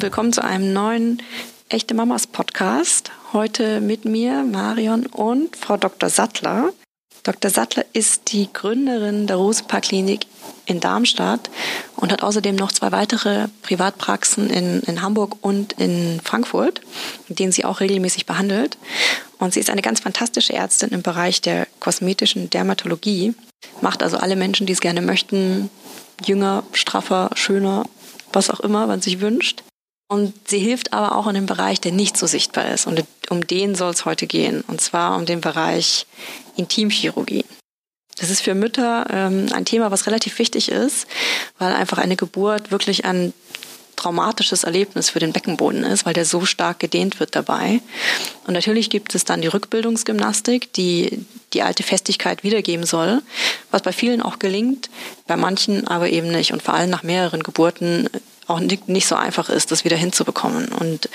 Willkommen zu einem neuen Echte Mamas Podcast. Heute mit mir, Marion und Frau Dr. Sattler. Dr. Sattler ist die Gründerin der Rosenpark Klinik in Darmstadt und hat außerdem noch zwei weitere Privatpraxen in, in Hamburg und in Frankfurt, in denen sie auch regelmäßig behandelt. Und sie ist eine ganz fantastische Ärztin im Bereich der kosmetischen Dermatologie, macht also alle Menschen, die es gerne möchten, jünger, straffer, schöner, was auch immer man sich wünscht. Und sie hilft aber auch in dem Bereich, der nicht so sichtbar ist. Und um den soll es heute gehen. Und zwar um den Bereich Intimchirurgie. Das ist für Mütter ähm, ein Thema, was relativ wichtig ist, weil einfach eine Geburt wirklich ein traumatisches Erlebnis für den Beckenboden ist, weil der so stark gedehnt wird dabei. Und natürlich gibt es dann die Rückbildungsgymnastik, die die alte Festigkeit wiedergeben soll, was bei vielen auch gelingt, bei manchen aber eben nicht und vor allem nach mehreren Geburten auch nicht so einfach ist, das wieder hinzubekommen. Und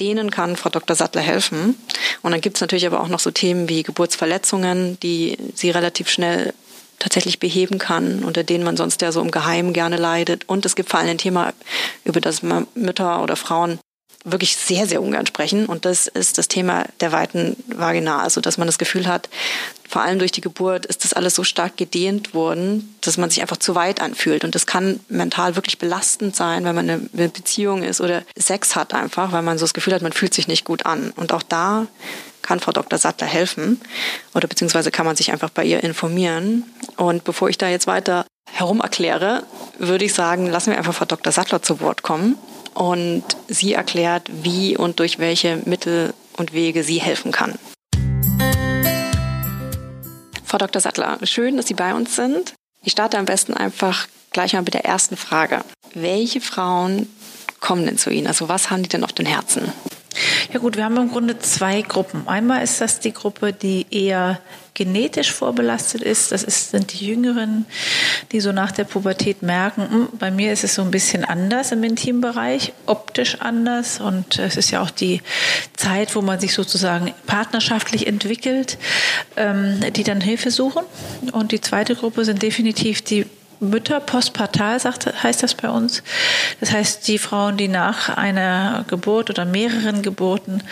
denen kann Frau Dr. Sattler helfen. Und dann gibt es natürlich aber auch noch so Themen wie Geburtsverletzungen, die sie relativ schnell tatsächlich beheben kann, unter denen man sonst ja so im Geheimen gerne leidet. Und es gibt vor allem ein Thema, über das Mütter oder Frauen wirklich sehr, sehr ungern sprechen. Und das ist das Thema der weiten Vagina. Also, dass man das Gefühl hat, vor allem durch die Geburt ist das alles so stark gedehnt worden, dass man sich einfach zu weit anfühlt. Und das kann mental wirklich belastend sein, wenn man eine Beziehung ist oder Sex hat einfach, weil man so das Gefühl hat, man fühlt sich nicht gut an. Und auch da kann Frau Dr. Sattler helfen oder beziehungsweise kann man sich einfach bei ihr informieren. Und bevor ich da jetzt weiter herum erkläre, würde ich sagen, lassen wir einfach Frau Dr. Sattler zu Wort kommen und sie erklärt, wie und durch welche Mittel und Wege sie helfen kann. Frau Dr. Sattler, schön, dass Sie bei uns sind. Ich starte am besten einfach gleich mal mit der ersten Frage. Welche Frauen kommen denn zu Ihnen? Also was haben die denn auf den Herzen? Ja gut, wir haben im Grunde zwei Gruppen. Einmal ist das die Gruppe, die eher genetisch vorbelastet ist. Das ist, sind die Jüngeren, die so nach der Pubertät merken, hm, bei mir ist es so ein bisschen anders im Intimbereich, optisch anders. Und es ist ja auch die Zeit, wo man sich sozusagen partnerschaftlich entwickelt, ähm, die dann Hilfe suchen. Und die zweite Gruppe sind definitiv die Mütter postpartal sagt, heißt das bei uns. Das heißt, die Frauen, die nach einer Geburt oder mehreren Geburten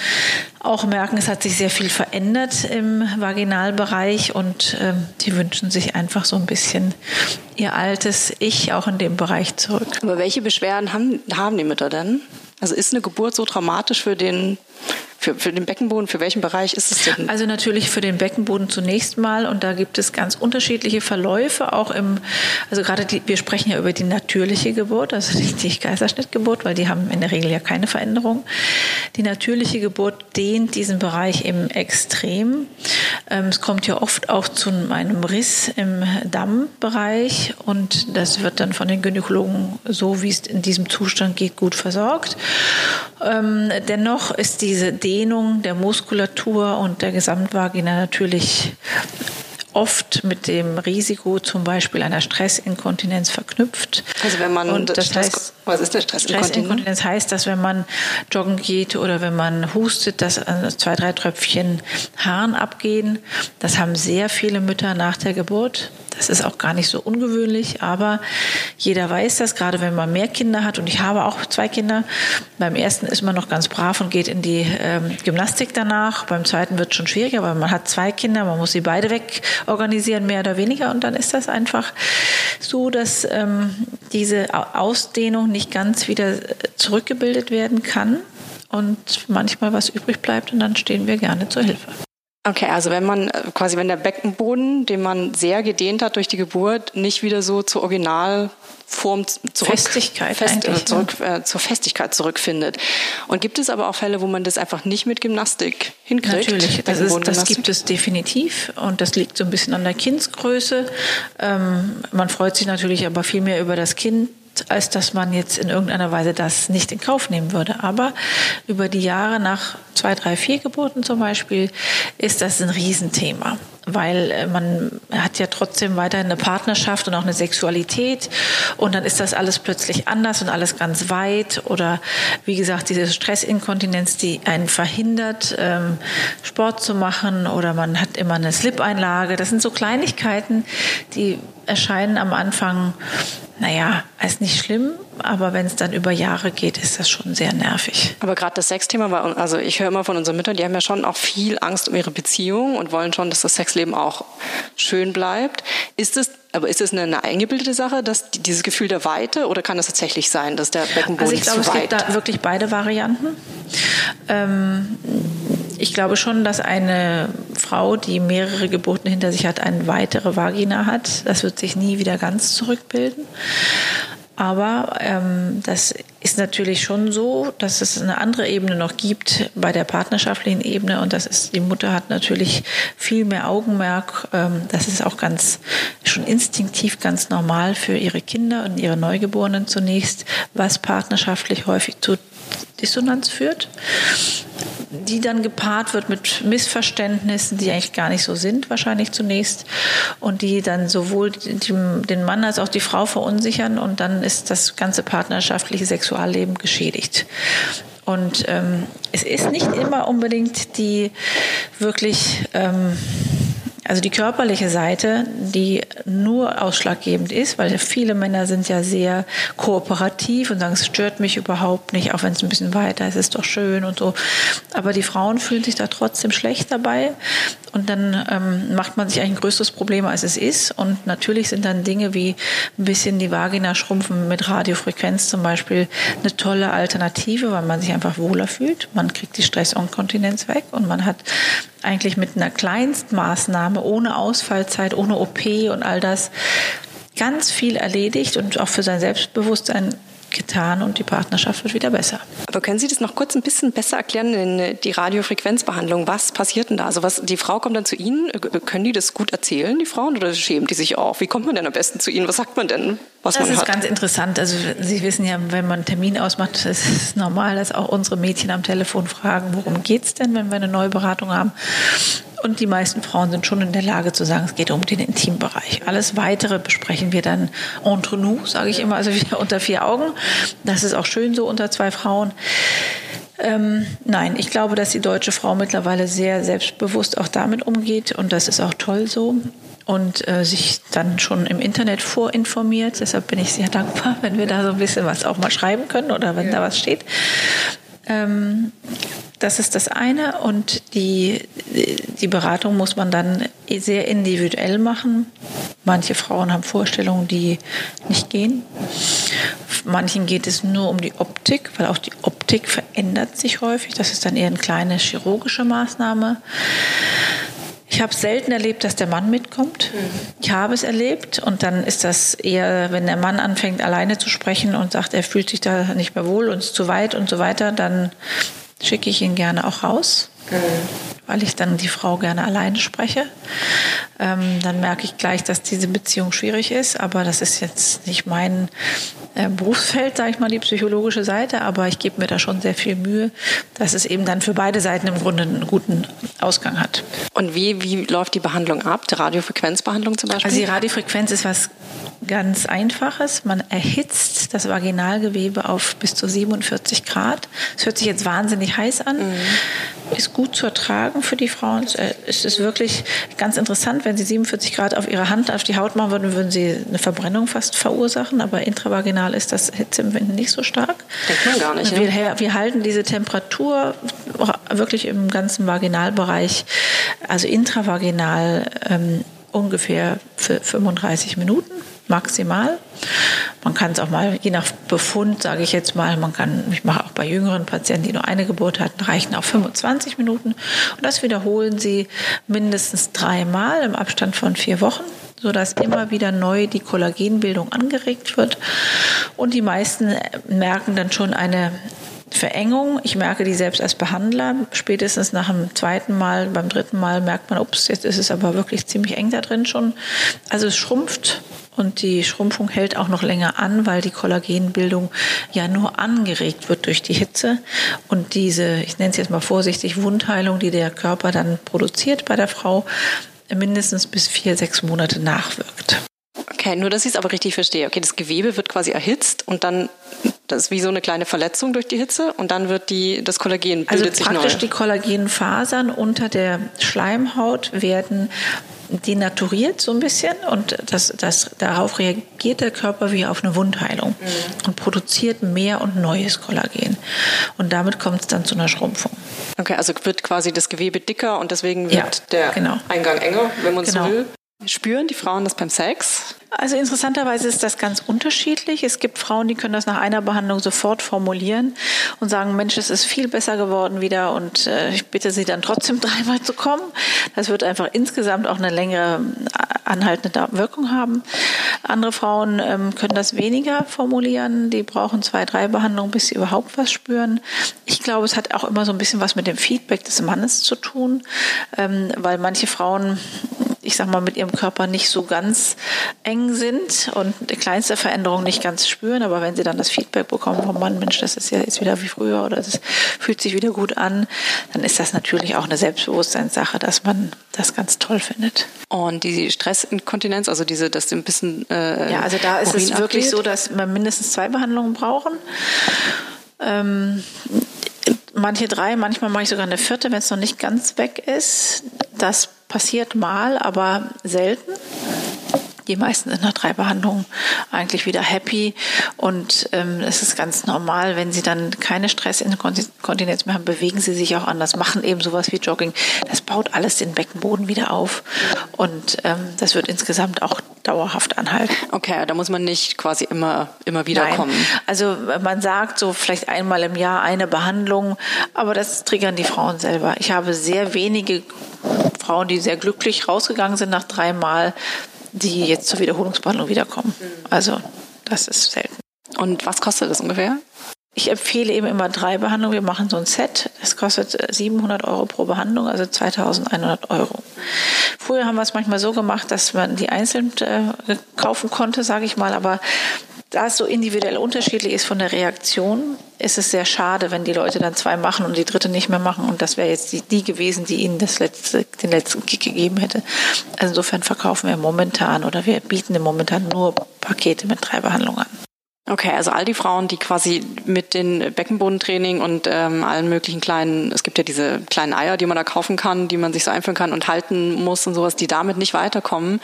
auch merken, es hat sich sehr viel verändert im Vaginalbereich und äh, die wünschen sich einfach so ein bisschen ihr altes Ich auch in dem Bereich zurück. Aber welche Beschwerden haben, haben die Mütter denn? Also ist eine Geburt so traumatisch für den für, für den Beckenboden, für welchen Bereich ist es denn? Also natürlich für den Beckenboden zunächst mal und da gibt es ganz unterschiedliche Verläufe, auch im, also gerade die, wir sprechen ja über die natürliche Geburt, also nicht die Kaiserschnittgeburt, weil die haben in der Regel ja keine Veränderung. Die natürliche Geburt dehnt diesen Bereich im Extrem. Ähm, es kommt ja oft auch zu einem Riss im Dammbereich und das wird dann von den Gynäkologen so, wie es in diesem Zustand geht, gut versorgt. Ähm, dennoch ist diese Dehnung der Muskulatur und der Gesamtvagina natürlich oft mit dem Risiko zum Beispiel einer Stressinkontinenz verknüpft. Also wenn man und das Stress, heißt, was ist der Stressinkontinenz? Stressinkontinenz heißt, dass wenn man joggen geht oder wenn man hustet, dass zwei, drei Tröpfchen Haaren abgehen. Das haben sehr viele Mütter nach der Geburt. Das ist auch gar nicht so ungewöhnlich, aber jeder weiß das, gerade wenn man mehr Kinder hat. Und ich habe auch zwei Kinder. Beim ersten ist man noch ganz brav und geht in die ähm, Gymnastik danach. Beim zweiten wird es schon schwieriger, weil man hat zwei Kinder, man muss sie beide weg organisieren, mehr oder weniger. Und dann ist das einfach so, dass ähm, diese Ausdehnung nicht ganz wieder äh, zurückgebildet werden kann und manchmal was übrig bleibt und dann stehen wir gerne zur Hilfe. Okay, also wenn man äh, quasi, wenn der Beckenboden, den man sehr gedehnt hat durch die Geburt, nicht wieder so zur Originalform zurück, Festigkeit fest, äh, zurück, ne? äh, zur Festigkeit zurückfindet. Und gibt es aber auch Fälle, wo man das einfach nicht mit Gymnastik hinkriegt? Natürlich, das, ist, das gibt es definitiv und das liegt so ein bisschen an der Kindsgröße. Ähm, man freut sich natürlich aber viel mehr über das Kind als dass man jetzt in irgendeiner Weise das nicht in Kauf nehmen würde. Aber über die Jahre nach zwei, drei, vier Geburten zum Beispiel ist das ein Riesenthema weil äh, man hat ja trotzdem weiterhin eine Partnerschaft und auch eine Sexualität und dann ist das alles plötzlich anders und alles ganz weit oder wie gesagt diese Stressinkontinenz, die einen verhindert, ähm, Sport zu machen oder man hat immer eine Slip-Einlage. Das sind so Kleinigkeiten, die erscheinen am Anfang naja, ist nicht schlimm, aber wenn es dann über Jahre geht, ist das schon sehr nervig. Aber gerade das Sexthema war, also ich höre immer von unseren Müttern, die haben ja schon auch viel Angst um ihre Beziehung und wollen schon, dass das Sexleben auch schön bleibt. Ist es aber ist es eine, eine, eingebildete Sache, dass dieses Gefühl der Weite oder kann es tatsächlich sein, dass der Beckenboden Also ich glaube, es gibt da wirklich beide Varianten. Ähm, ich glaube schon, dass eine Frau, die mehrere Geburten hinter sich hat, eine weitere Vagina hat. Das wird sich nie wieder ganz zurückbilden. Aber ähm, das ist natürlich schon so, dass es eine andere Ebene noch gibt bei der partnerschaftlichen Ebene und das ist, die Mutter hat natürlich viel mehr Augenmerk. Ähm, das ist auch ganz, schon instinktiv ganz normal für ihre Kinder und ihre Neugeborenen zunächst, was partnerschaftlich häufig zu Dissonanz führt die dann gepaart wird mit Missverständnissen, die eigentlich gar nicht so sind, wahrscheinlich zunächst, und die dann sowohl den Mann als auch die Frau verunsichern und dann ist das ganze partnerschaftliche Sexualleben geschädigt. Und ähm, es ist nicht immer unbedingt die wirklich ähm, also die körperliche Seite, die nur ausschlaggebend ist, weil viele Männer sind ja sehr kooperativ und sagen, es stört mich überhaupt nicht, auch wenn es ein bisschen weiter ist, ist doch schön und so. Aber die Frauen fühlen sich da trotzdem schlecht dabei und dann ähm, macht man sich eigentlich ein größeres Problem, als es ist. Und natürlich sind dann Dinge wie ein bisschen die Vagina schrumpfen mit Radiofrequenz zum Beispiel eine tolle Alternative, weil man sich einfach wohler fühlt. Man kriegt die Stressinkontinenz weg und man hat eigentlich mit einer Kleinstmaßnahme ohne Ausfallzeit, ohne OP und all das ganz viel erledigt und auch für sein Selbstbewusstsein getan und die Partnerschaft wird wieder besser. Aber können Sie das noch kurz ein bisschen besser erklären, in die Radiofrequenzbehandlung? Was passiert denn da? Also was, die Frau kommt dann zu Ihnen, können die das gut erzählen, die Frauen, oder schämen die sich auch? Wie kommt man denn am besten zu Ihnen? Was sagt man denn, was das man ist hat? ganz interessant. Also Sie wissen ja, wenn man einen Termin ausmacht, ist es normal, dass auch unsere Mädchen am Telefon fragen, worum geht es denn, wenn wir eine neue Beratung haben? Und die meisten Frauen sind schon in der Lage zu sagen, es geht um den Intimbereich. Alles Weitere besprechen wir dann entre nous, sage ich immer, also wieder unter vier Augen. Das ist auch schön so unter zwei Frauen. Ähm, nein, ich glaube, dass die deutsche Frau mittlerweile sehr selbstbewusst auch damit umgeht und das ist auch toll so und äh, sich dann schon im Internet vorinformiert. Deshalb bin ich sehr dankbar, wenn wir da so ein bisschen was auch mal schreiben können oder wenn ja. da was steht. Ähm, das ist das eine. Und die, die Beratung muss man dann sehr individuell machen. Manche Frauen haben Vorstellungen, die nicht gehen. Manchen geht es nur um die Optik, weil auch die Optik verändert sich häufig. Das ist dann eher eine kleine chirurgische Maßnahme. Ich habe selten erlebt, dass der Mann mitkommt. Ich habe es erlebt und dann ist das eher, wenn der Mann anfängt alleine zu sprechen und sagt, er fühlt sich da nicht mehr wohl und ist zu weit und so weiter, dann schicke ich ihn gerne auch raus, mhm. Weil ich dann die Frau gerne alleine spreche. Ähm, dann merke ich gleich, dass diese Beziehung schwierig ist, aber das ist jetzt nicht mein äh, Berufsfeld, sage ich mal, die psychologische Seite, aber ich gebe mir da schon sehr viel Mühe, dass es eben dann für beide Seiten im Grunde einen guten Ausgang hat. Und wie, wie läuft die Behandlung ab, die Radiofrequenzbehandlung zum Beispiel? Also die Radiofrequenz ist was ganz Einfaches. Man erhitzt das Vaginalgewebe auf bis zu 47 Grad. Es hört sich jetzt wahnsinnig heiß an, mhm. ist gut zu ertragen für die Frauen. Äh, es ist wirklich ganz interessant, wenn Sie 47 Grad auf Ihre Hand, auf die Haut machen würden, würden Sie eine Verbrennung fast verursachen. Aber intravaginal ist das Hitzeempfinden nicht so stark. Denkt man gar nicht. Wir, ja. wir halten diese Temperatur wirklich im ganzen Vaginalbereich, also intravaginal, ähm, ungefähr für 35 Minuten maximal. Man kann es auch mal, je nach Befund, sage ich jetzt mal, man kann, ich mache auch bei jüngeren Patienten, die nur eine Geburt hatten, reichen auch 25 Minuten. Und das wiederholen sie mindestens dreimal im Abstand von vier Wochen sodass immer wieder neu die Kollagenbildung angeregt wird. Und die meisten merken dann schon eine Verengung. Ich merke die selbst als Behandler. Spätestens nach dem zweiten Mal, beim dritten Mal merkt man, ups, jetzt ist es aber wirklich ziemlich eng da drin schon. Also es schrumpft und die Schrumpfung hält auch noch länger an, weil die Kollagenbildung ja nur angeregt wird durch die Hitze. Und diese, ich nenne es jetzt mal vorsichtig, Wundheilung, die der Körper dann produziert bei der Frau, mindestens bis vier, sechs Monate nachwirkt. Okay, nur dass ich es aber richtig verstehe. Okay, das Gewebe wird quasi erhitzt und dann Das ist wie so eine kleine Verletzung durch die Hitze und dann wird die, das Kollagen also bildet sich neu. Also praktisch die Kollagenfasern unter der Schleimhaut werden denaturiert so ein bisschen und das, das, darauf reagiert der Körper wie auf eine Wundheilung mhm. und produziert mehr und neues Kollagen. Und damit kommt es dann zu einer Schrumpfung. Okay, also wird quasi das Gewebe dicker und deswegen wird ja, der genau. Eingang enger, wenn man genau. so will. Spüren die Frauen das beim Sex? Also interessanterweise ist das ganz unterschiedlich. Es gibt Frauen, die können das nach einer Behandlung sofort formulieren und sagen, Mensch, es ist viel besser geworden wieder und äh, ich bitte Sie dann trotzdem dreimal zu kommen. Das wird einfach insgesamt auch eine längere äh, anhaltende Wirkung haben. Andere Frauen ähm, können das weniger formulieren. Die brauchen zwei, drei Behandlungen, bis sie überhaupt was spüren. Ich glaube, es hat auch immer so ein bisschen was mit dem Feedback des Mannes zu tun, ähm, weil manche Frauen ich sag mal, mit ihrem Körper nicht so ganz eng sind und die kleinste Veränderung nicht ganz spüren. Aber wenn sie dann das Feedback bekommen vom Mann, Mensch, das ist ja jetzt wieder wie früher oder das fühlt sich wieder gut an, dann ist das natürlich auch eine Selbstbewusstseinssache, dass man das ganz toll findet. Und die Stressinkontinenz, also diese, das ein bisschen. Äh, ja, also da ist Urin es wirklich abgeht. so, dass wir mindestens zwei Behandlungen brauchen. Ähm, manche drei, manchmal mache ich sogar eine vierte, wenn es noch nicht ganz weg ist. Das passiert mal, aber selten. Die meisten sind nach drei Behandlungen eigentlich wieder happy und ähm, es ist ganz normal, wenn sie dann keine Stressinkontinenz mehr haben, bewegen sie sich auch anders, machen eben sowas wie Jogging. Das baut alles den Beckenboden wieder auf und ähm, das wird insgesamt auch dauerhaft anhalten. Okay, da muss man nicht quasi immer, immer wieder Nein. kommen. Also man sagt so vielleicht einmal im Jahr eine Behandlung, aber das triggern die Frauen selber. Ich habe sehr wenige Frauen, die sehr glücklich rausgegangen sind nach dreimal die jetzt zur Wiederholungsbehandlung wiederkommen. Also das ist selten. Und was kostet das ungefähr? Ich empfehle eben immer drei Behandlungen. Wir machen so ein Set. Das kostet 700 Euro pro Behandlung, also 2100 Euro. Früher haben wir es manchmal so gemacht, dass man die einzeln äh, kaufen konnte, sage ich mal. Aber da es so individuell unterschiedlich ist von der Reaktion, ist es sehr schade, wenn die Leute dann zwei machen und die dritte nicht mehr machen. Und das wäre jetzt die, die gewesen, die ihnen das letzte, den letzten Kick gegeben hätte. Also insofern verkaufen wir momentan oder wir bieten momentan nur Pakete mit drei Behandlungen an. Okay, also all die Frauen, die quasi mit den Beckenbodentraining und ähm, allen möglichen kleinen, es gibt ja diese kleinen Eier, die man da kaufen kann, die man sich so einführen kann und halten muss und sowas, die damit nicht weiterkommen,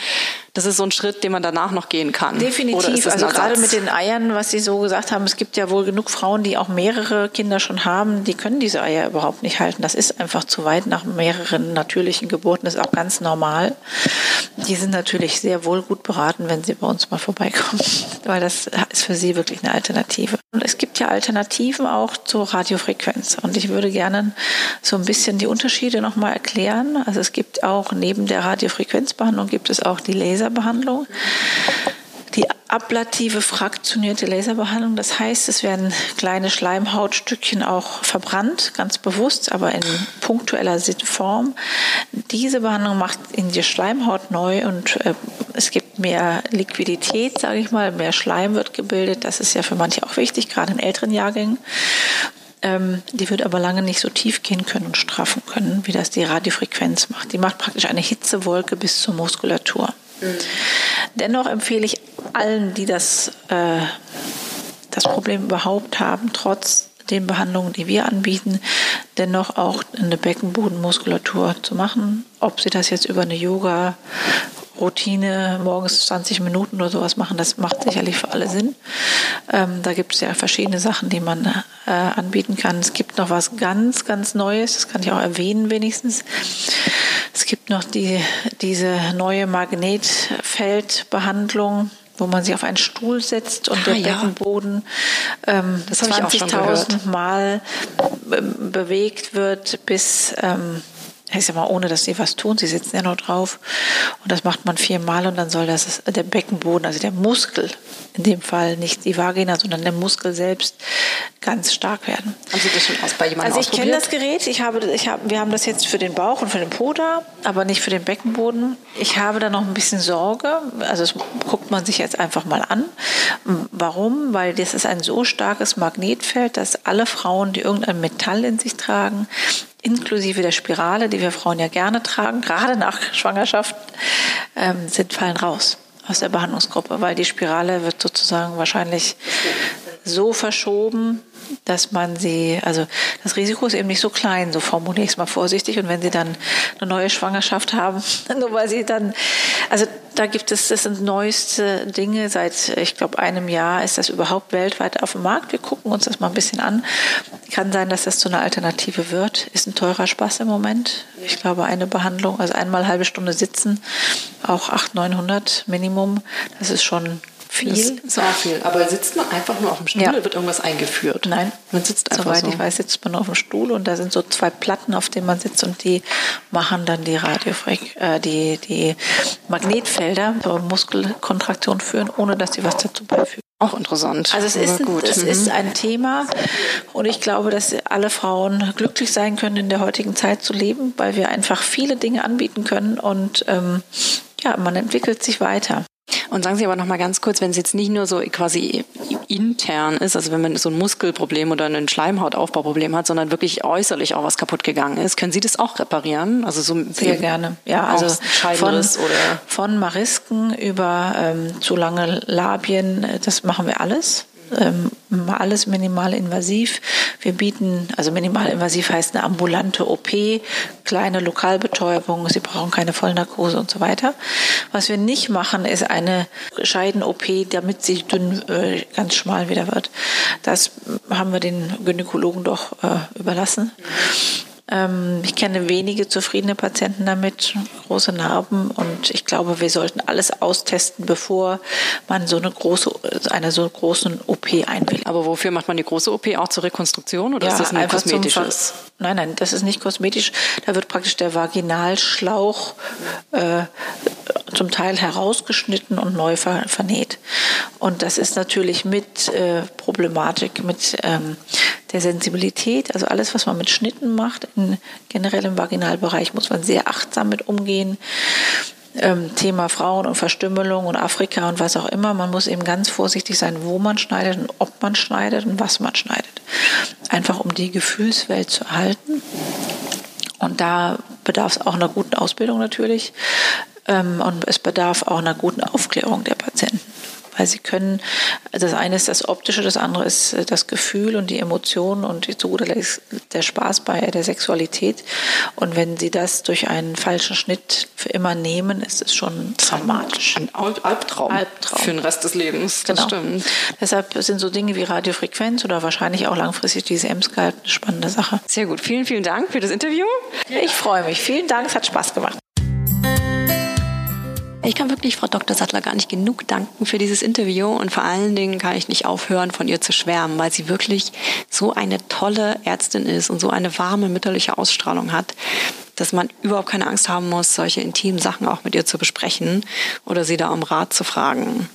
das ist so ein Schritt, den man danach noch gehen kann. Definitiv. Also gerade mit den Eiern, was Sie so gesagt haben, es gibt ja wohl genug Frauen, die auch mehrere Kinder schon haben, die können diese Eier überhaupt nicht halten. Das ist einfach zu weit nach mehreren natürlichen Geburten. Das ist auch ganz normal. Die sind natürlich sehr wohl gut beraten, wenn sie bei uns mal vorbeikommen, weil das ist für sie wirklich eine Alternative. Und es gibt ja Alternativen auch zur Radiofrequenz. Und ich würde gerne so ein bisschen die Unterschiede nochmal erklären. Also es gibt auch neben der Radiofrequenzbehandlung gibt es auch die Laser Laserbehandlung. Die ablative fraktionierte Laserbehandlung, das heißt, es werden kleine Schleimhautstückchen auch verbrannt, ganz bewusst, aber in punktueller Form. Diese Behandlung macht in die Schleimhaut neu und äh, es gibt mehr Liquidität, sage ich mal, mehr Schleim wird gebildet. Das ist ja für manche auch wichtig, gerade in älteren Jahrgängen. Ähm, die wird aber lange nicht so tief gehen können und straffen können, wie das die Radiofrequenz macht. Die macht praktisch eine Hitzewolke bis zur Muskulatur. Dennoch empfehle ich allen, die das, äh, das Problem überhaupt haben, trotz den Behandlungen, die wir anbieten, dennoch auch eine Beckenbodenmuskulatur zu machen. Ob sie das jetzt über eine Yoga Routine morgens 20 Minuten oder sowas machen, das macht sicherlich für alle Sinn. Ähm, da gibt es ja verschiedene Sachen, die man äh, anbieten kann. Es gibt noch was ganz, ganz Neues, das kann ich auch erwähnen wenigstens. Es gibt noch die, diese neue Magnetfeldbehandlung wo man sich auf einen Stuhl setzt und ah, der ja. Beckenboden ähm, 20.000 Mal ähm, bewegt wird, bis ähm, ich sag mal, ohne dass sie was tun, sie sitzen ja nur drauf. Und das macht man viermal und dann soll das der Beckenboden, also der Muskel, in dem Fall nicht die Vagina, sondern der Muskel selbst ganz stark werden. Haben Sie das schon aus bei jemandem Also ich kenne das Gerät, ich habe, ich habe, wir haben das jetzt für den Bauch und für den Po da, aber nicht für den Beckenboden. Ich habe da noch ein bisschen Sorge, also das guckt man sich jetzt einfach mal an. Warum? Weil das ist ein so starkes Magnetfeld, dass alle Frauen, die irgendein Metall in sich tragen, inklusive der Spirale, die wir Frauen ja gerne tragen, gerade nach Schwangerschaft, ähm, sind fallen raus aus der Behandlungsgruppe, weil die Spirale wird sozusagen wahrscheinlich so verschoben, dass man sie, also das Risiko ist eben nicht so klein, so formuliere ich es mal vorsichtig. Und wenn sie dann eine neue Schwangerschaft haben, nur weil sie dann, also da gibt es, das sind neueste Dinge. Seit, ich glaube, einem Jahr ist das überhaupt weltweit auf dem Markt. Wir gucken uns das mal ein bisschen an. Kann sein, dass das zu einer Alternative wird. Ist ein teurer Spaß im Moment. Ich glaube, eine Behandlung, also einmal halbe Stunde sitzen, auch 800, 900 Minimum. Das ist schon viel. Das ist auch viel. Aber sitzt man einfach nur auf dem Stuhl ja. oder wird irgendwas eingeführt? Nein, man sitzt einfach Soweit so. ich weiß, sitzt man auf dem Stuhl und da sind so zwei Platten, auf denen man sitzt und die machen dann die Radiofreq äh, die, die Magnetfelder zur Muskelkontraktion führen, ohne dass sie was dazu beifügen. Auch interessant. Also es, ist, gut. es mhm. ist ein Thema und ich glaube, dass alle Frauen glücklich sein können, in der heutigen Zeit zu leben, weil wir einfach viele Dinge anbieten können und ähm, ja, man entwickelt sich weiter. Und sagen Sie aber noch mal ganz kurz, wenn es jetzt nicht nur so quasi intern ist, also wenn man so ein Muskelproblem oder ein Schleimhautaufbauproblem hat, sondern wirklich äußerlich auch was kaputt gegangen ist, können Sie das auch reparieren? Also so sehr gerne. Ja, also von, oder von Marisken über ähm, zu lange Labien, das machen wir alles ähm, alles minimalinvasiv. Wir bieten, also minimalinvasiv heißt eine ambulante OP, kleine Lokalbetäubung, Sie brauchen keine Vollnarkose und so weiter. Was wir nicht machen, ist eine Scheiden-OP, damit sie dünn, äh, ganz schmal wieder wird. Das haben wir den Gynäkologen doch äh, überlassen. Ähm, ich kenne wenige zufriedene Patienten damit, große Narben und ich glaube, wir sollten alles austesten, bevor man so eine große, einer so großen OP einwilligt. Aber wofür macht man die große OP? Auch zur Rekonstruktion oder ja, ist das ein kosmetisches? Nein, nein, das ist nicht kosmetisch. Da wird praktisch der Vaginalschlauch äh, zum Teil herausgeschnitten und neu vernäht. Und das ist natürlich mit äh, Problematik, mit ähm, der Sensibilität, also alles, was man mit Schnitten macht, in, generell im Vaginalbereich, muss man sehr achtsam mit umgehen. Ähm, Thema Frauen und Verstümmelung und Afrika und was auch immer. Man muss eben ganz vorsichtig sein, wo man schneidet und ob man schneidet und was man schneidet. Einfach um die Gefühlswelt zu erhalten. Und da bedarf es auch einer guten Ausbildung natürlich. Ähm, und es bedarf auch einer guten Aufklärung der Patienten weil sie können, das eine ist das Optische, das andere ist äh, das Gefühl und die Emotionen und zu guter Letzt der Spaß bei der Sexualität. Und wenn sie das durch einen falschen Schnitt für immer nehmen, ist es schon dramatisch. Ein Albtraum, Albtraum. für den Rest des Lebens, das genau. stimmt. Deshalb sind so Dinge wie Radiofrequenz oder wahrscheinlich auch langfristig diese M-Skype eine spannende Sache. Sehr gut. Vielen, vielen Dank für das Interview. Ich freue mich. Vielen Dank, es hat Spaß gemacht. Ich kann wirklich Frau Dr. Sattler gar nicht genug danken für dieses Interview und vor allen Dingen kann ich nicht aufhören, von ihr zu schwärmen, weil sie wirklich so eine tolle Ärztin ist und so eine warme mütterliche Ausstrahlung hat, dass man überhaupt keine Angst haben muss, solche intimen Sachen auch mit ihr zu besprechen oder sie da um Rat zu fragen.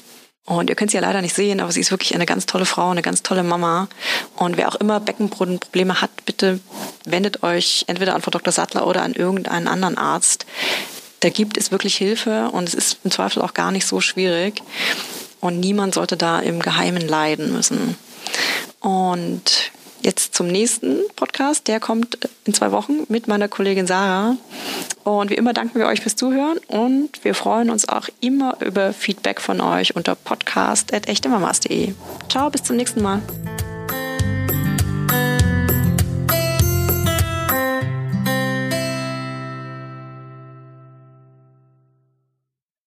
Und ihr könnt sie ja leider nicht sehen, aber sie ist wirklich eine ganz tolle Frau, eine ganz tolle Mama. Und wer auch immer Beckenbodenprobleme hat, bitte wendet euch entweder an Frau Dr. Sattler oder an irgendeinen anderen Arzt da gibt es wirklich Hilfe und es ist im Zweifel auch gar nicht so schwierig. Und niemand sollte da im Geheimen leiden müssen. Und jetzt zum nächsten Podcast. Der kommt in zwei Wochen mit meiner Kollegin Sarah. Und wie immer danken wir euch fürs Zuhören und wir freuen uns auch immer über Feedback von euch unter podcast.echtemamas.de. Ciao, bis zum nächsten Mal.